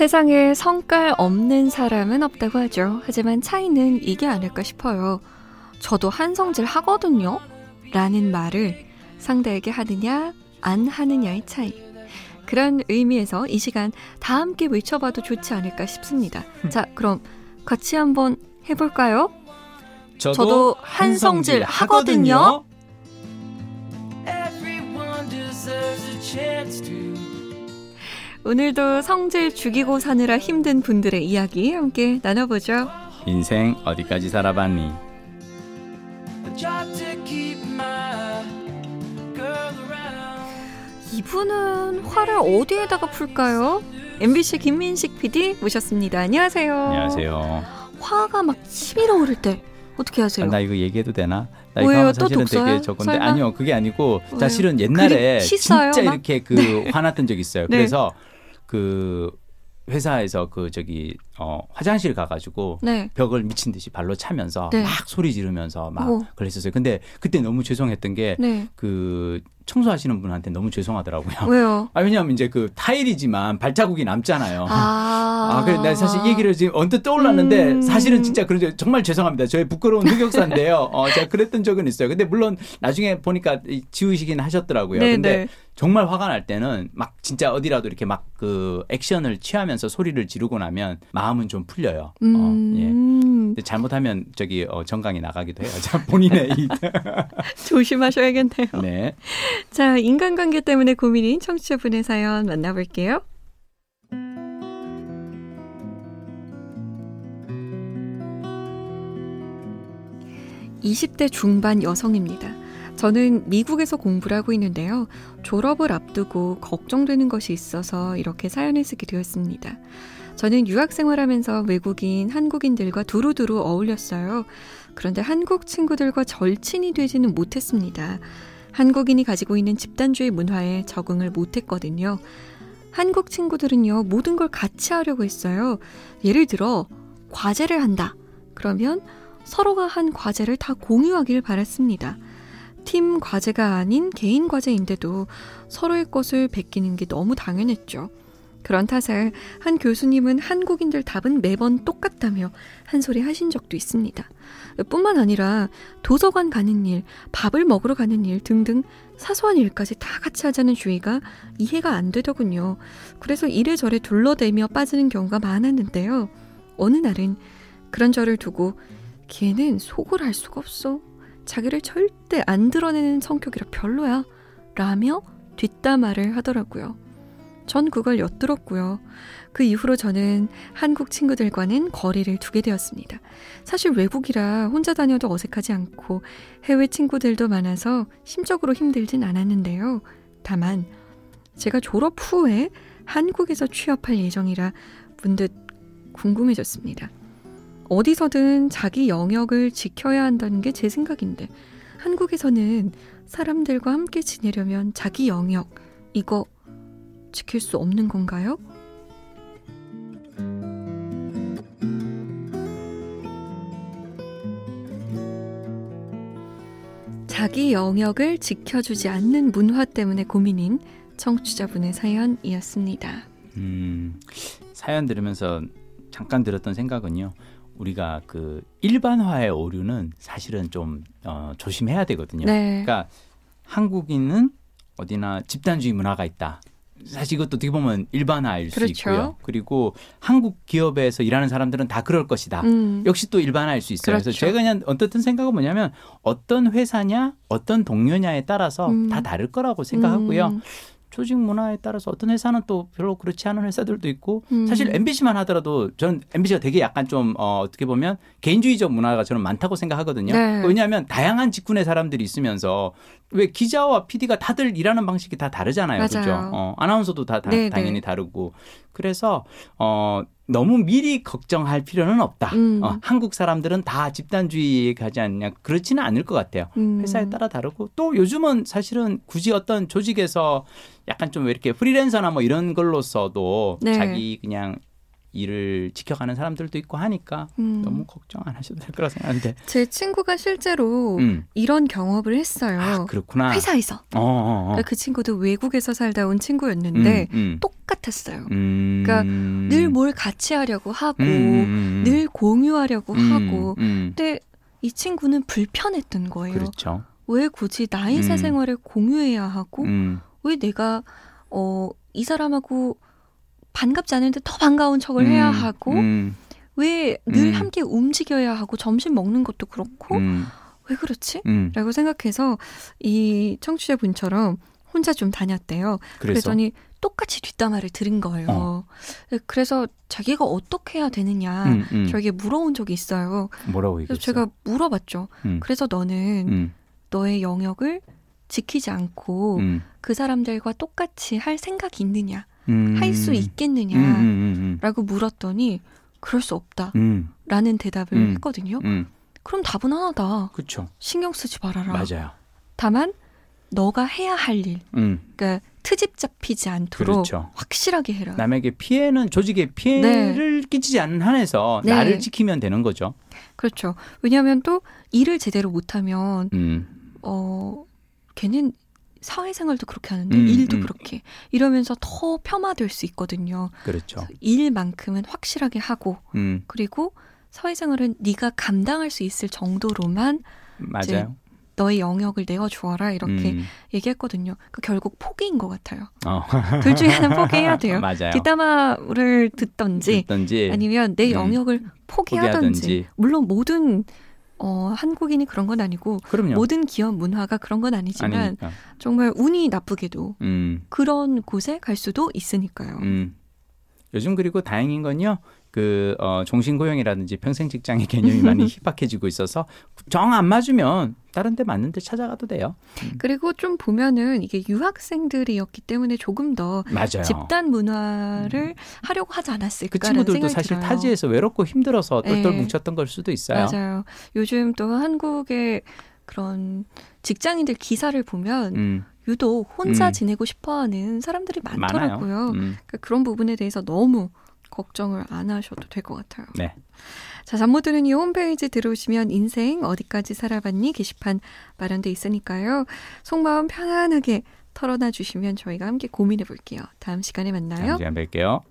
세상에 성깔 없는 사람은 없다고 하죠. 하지만 차이는 이게 아닐까 싶어요. 저도 한성질 하거든요. 라는 말을 상대에게 하느냐, 안 하느냐의 차이. 그런 의미에서 이 시간 다 함께 외쳐봐도 좋지 않을까 싶습니다. 자, 그럼 같이 한번 해볼까요? 저도, 저도 한성질 하거든요. Everyone deserves a chance to. 오늘도 성질 죽이고 사느라 힘든 분들의 이야기 함께 나눠보죠. 인생 어디까지 살아봤니? 이분은 화를 어디에다가 풀까요? MBC 김민식 PD 모셨습니다. 안녕하세요. 안녕하세요. 화가 막 치밀어 오를 때 어떻게 하세요? 아, 나 이거 얘기해도 되나? 나 왜요? 이거 하면 또 사실은? 되게 적은데 설마? 아니요 그게 아니고 왜요? 사실은 옛날에 진짜 막? 이렇게 그 화났던 적이 있어요. 네. 그래서 그 회사에서 그 저기 어 화장실 가가지고 네. 벽을 미친 듯이 발로 차면서 네. 막 소리 지르면서 막 오. 그랬었어요. 근데 그때 너무 죄송했던 게 네. 그 청소하시는 분한테 너무 죄송하더라고요. 왜요? 아 왜냐하면 이제 그 타일이지만 발자국이 남잖아요. 아. 아, 그래, 내가 사실 이 얘기를 지금 언뜻 떠올랐는데 음. 사실은 진짜 그런 적 정말 죄송합니다. 저의 부끄러운 흑역사인데요. 어, 제가 그랬던 적은 있어요. 근데 물론 나중에 보니까 이 지우시긴 하셨더라고요. 네, 근데 네. 정말 화가 날 때는 막 진짜 어디라도 이렇게 막 그 액션을 취하면서 소리를 지르고 나면 마음은 좀 풀려요. 어, 예. 음. 근데 잘못하면 저기 어, 정강이 나가기도 해요. 자, 본인의 이 조심하셔야겠네요. 네. 자, 인간관계 때문에 고민인 청취자분의 사연 만나볼게요. 20대 중반 여성입니다. 저는 미국에서 공부를 하고 있는데요. 졸업을 앞두고 걱정되는 것이 있어서 이렇게 사연을 쓰게 되었습니다. 저는 유학 생활하면서 외국인, 한국인들과 두루두루 어울렸어요. 그런데 한국 친구들과 절친이 되지는 못했습니다. 한국인이 가지고 있는 집단주의 문화에 적응을 못했거든요. 한국 친구들은요, 모든 걸 같이 하려고 했어요. 예를 들어, 과제를 한다. 그러면 서로가 한 과제를 다 공유하길 바랐습니다. 팀 과제가 아닌 개인 과제인데도 서로의 것을 베끼는 게 너무 당연했죠. 그런 탓에 한 교수님은 한국인들 답은 매번 똑같다며 한 소리 하신 적도 있습니다. 뿐만 아니라 도서관 가는 일, 밥을 먹으러 가는 일 등등 사소한 일까지 다 같이 하자는 주의가 이해가 안 되더군요. 그래서 이래저래 둘러대며 빠지는 경우가 많았는데요. 어느 날은 그런 저를 두고 걔는 속을 알 수가 없어. 자기를 절대 안 드러내는 성격이라 별로야. 라며 뒷담화를 하더라고요. 전 그걸 엿들었고요. 그 이후로 저는 한국 친구들과는 거리를 두게 되었습니다. 사실 외국이라 혼자 다녀도 어색하지 않고 해외 친구들도 많아서 심적으로 힘들진 않았는데요. 다만 제가 졸업 후에 한국에서 취업할 예정이라 문득 궁금해졌습니다. 어디서든 자기 영역을 지켜야 한다는 게 제 생각인데 한국에서는 사람들과 함께 지내려면 자기 영역 이거 지킬 수 없는 건가요? 자기 영역을 지켜주지 않는 문화 때문에 고민인 청취자분의 사연이었습니다. 음, 사연 들으면서 잠깐 들었던 생각은요. 우리가 그 일반화의 오류는 사실은 좀 어, 조심해야 되거든요. 네. 그러니까 한국인은 어디나 집단주의 문화가 있다. 사실 이것도 어떻게 보면 일반화일 수 그렇죠. 있고요. 그리고 한국 기업에서 일하는 사람들은 다 그럴 것이다. 음, 역시 또 일반화일 수 있어요. 그래서 그렇죠. 제가 그냥 어떻든 생각은 뭐냐면 어떤 회사냐, 어떤 동료냐에 따라서 음. 다 다를 거라고 생각하고요. 음, 조직 문화에 따라서 어떤 회사는 또 별로 그렇지 않은 회사들도 있고 음. 사실 MBC만 하더라도 저는 MBC가 되게 약간 좀 어, 어떻게 보면 개인주의적 문화가 저는 많다고 생각하거든요. 네. 왜냐하면 다양한 직군의 사람들이 있으면서 왜 기자와 PD가 다들 일하는 방식이 다 다르잖아요. 맞아요. 그죠? 어, 아나운서도 다, 다 네, 당연히 네. 다르고 그래서 어 너무 미리 걱정할 필요는 없다. 음. 어, 한국 사람들은 다 집단주의 가지 않냐 그렇지는 않을 것 같아요. 음. 회사에 따라 다르고 또 요즘은 사실은 굳이 어떤 조직에서 약간 좀왜 이렇게 프리랜서나 뭐 이런 걸로서도 네. 자기 그냥 일을 지켜가는 사람들도 있고 하니까 음. 너무 걱정 안 하셔도 될 거라 생각하는데. 제 친구가 실제로 음. 이런 경험을 했어요. 아, 그렇구나. 회사에서. 어, 어, 어. 그러니까 그 친구도 외국에서 살다 온 친구였는데 음, 음. 똑같았어요. 음. 그러니까 늘 뭘 같이 하려고 하고 음, 음, 음. 늘 공유하려고 음, 하고 음. 근데 이 친구는 불편했던 거예요. 그렇죠. 왜 굳이 나의 음. 사생활을 공유해야 하고 음. 왜 내가 어 이 사람하고 반갑지 않은데 더 반가운 척을 해야 음, 하고 음, 왜늘 음. 함께 움직여야 하고 점심 먹는 것도 그렇고 음, 왜 그렇지? 음. 라고 생각해서 이 청취자분처럼 혼자 좀 다녔대요. 그래서 그랬더니 똑같이 뒷담화를 들은 거예요. 어. 그래서 자기가 어떻게 해야 되느냐 음, 음. 저에게 물어온 적이 있어요. 뭐라고 얘기했어요? 제가 물어봤죠. 음, 그래서 너는 음, 너의 영역을 지키지 않고 음, 그 사람들과 똑같이 할 생각이 있느냐, 음. 할수 음, 있겠느냐, 음, 음, 라고 물었더니 그럴 수 없다. 음, 라는 대답을 음. 했거든요. 음, 그럼 답은 하나다. 그렇죠. 신경 쓰지 말아라. 맞아요. 다만 너가 해야 할 일, 음, 그러니까 트집 잡히지 않도록 그렇죠. 확실하게 해라. 남에게 피해는 조직에 피해를 끼치지 않는 한에서 네. 나를 지키면 되는 거죠. 그렇죠. 왜냐하면 또 일을 제대로 못하면 음, 어 걔는 사회생활도 그렇게 하는데 음, 일도 음. 그렇게 이러면서 더 폄하될 수 있거든요. 그렇죠. 일만큼은 확실하게 하고 음, 그리고 사회생활은 네가 감당할 수 있을 정도로만 맞아요. 너의 영역을 내어 주어라 이렇게 음, 얘기했거든요. 그 결국 포기인 것 같아요. 어, 둘 중에 하나는 포기해야 돼요. 맞아요. 뒷담화를 듣던지 듣던지 아니면 내 음. 영역을 포기하던지. 포기하든지. 물론 모든 어, 한국인이 그런 건 아니고 그럼요. 모든 기업 문화가 그런 건 아니지만 아니니까. 정말 운이 나쁘게도 음, 그런 곳에 갈 수도 있으니까요. 음. 요즘 그리고 다행인 건요. 그 어, 종신고용이라든지 평생 직장의 개념이 많이 힙박해지고 있어서 정 안 맞으면 다른 데 맞는 데 찾아가도 돼요. 그리고 좀 보면은 이게 유학생들이었기 때문에 조금 더 맞아요. 집단 문화를 하려고 하지 않았을까 그 친구들도 사실 들어요. 타지에서 외롭고 힘들어서 똘똘 네. 뭉쳤던 걸 수도 있어요. 맞아요. 요즘 또 한국의 그런 직장인들 기사를 보면 음, 유독 혼자 음. 지내고 싶어하는 사람들이. 많더라고요. 음, 그러니까 그런 부분에 대해서 너무 걱정을 안 하셔도 될 것 같아요. 네. 자, 잠 못 드는 이 홈페이지 들어오시면 인생 어디까지 살아봤니 게시판 마련돼 있으니까요. 속마음 편안하게 털어놔 주시면 저희가 함께 고민해 볼게요. 다음 시간에 만나요. 다음 시간 뵐게요.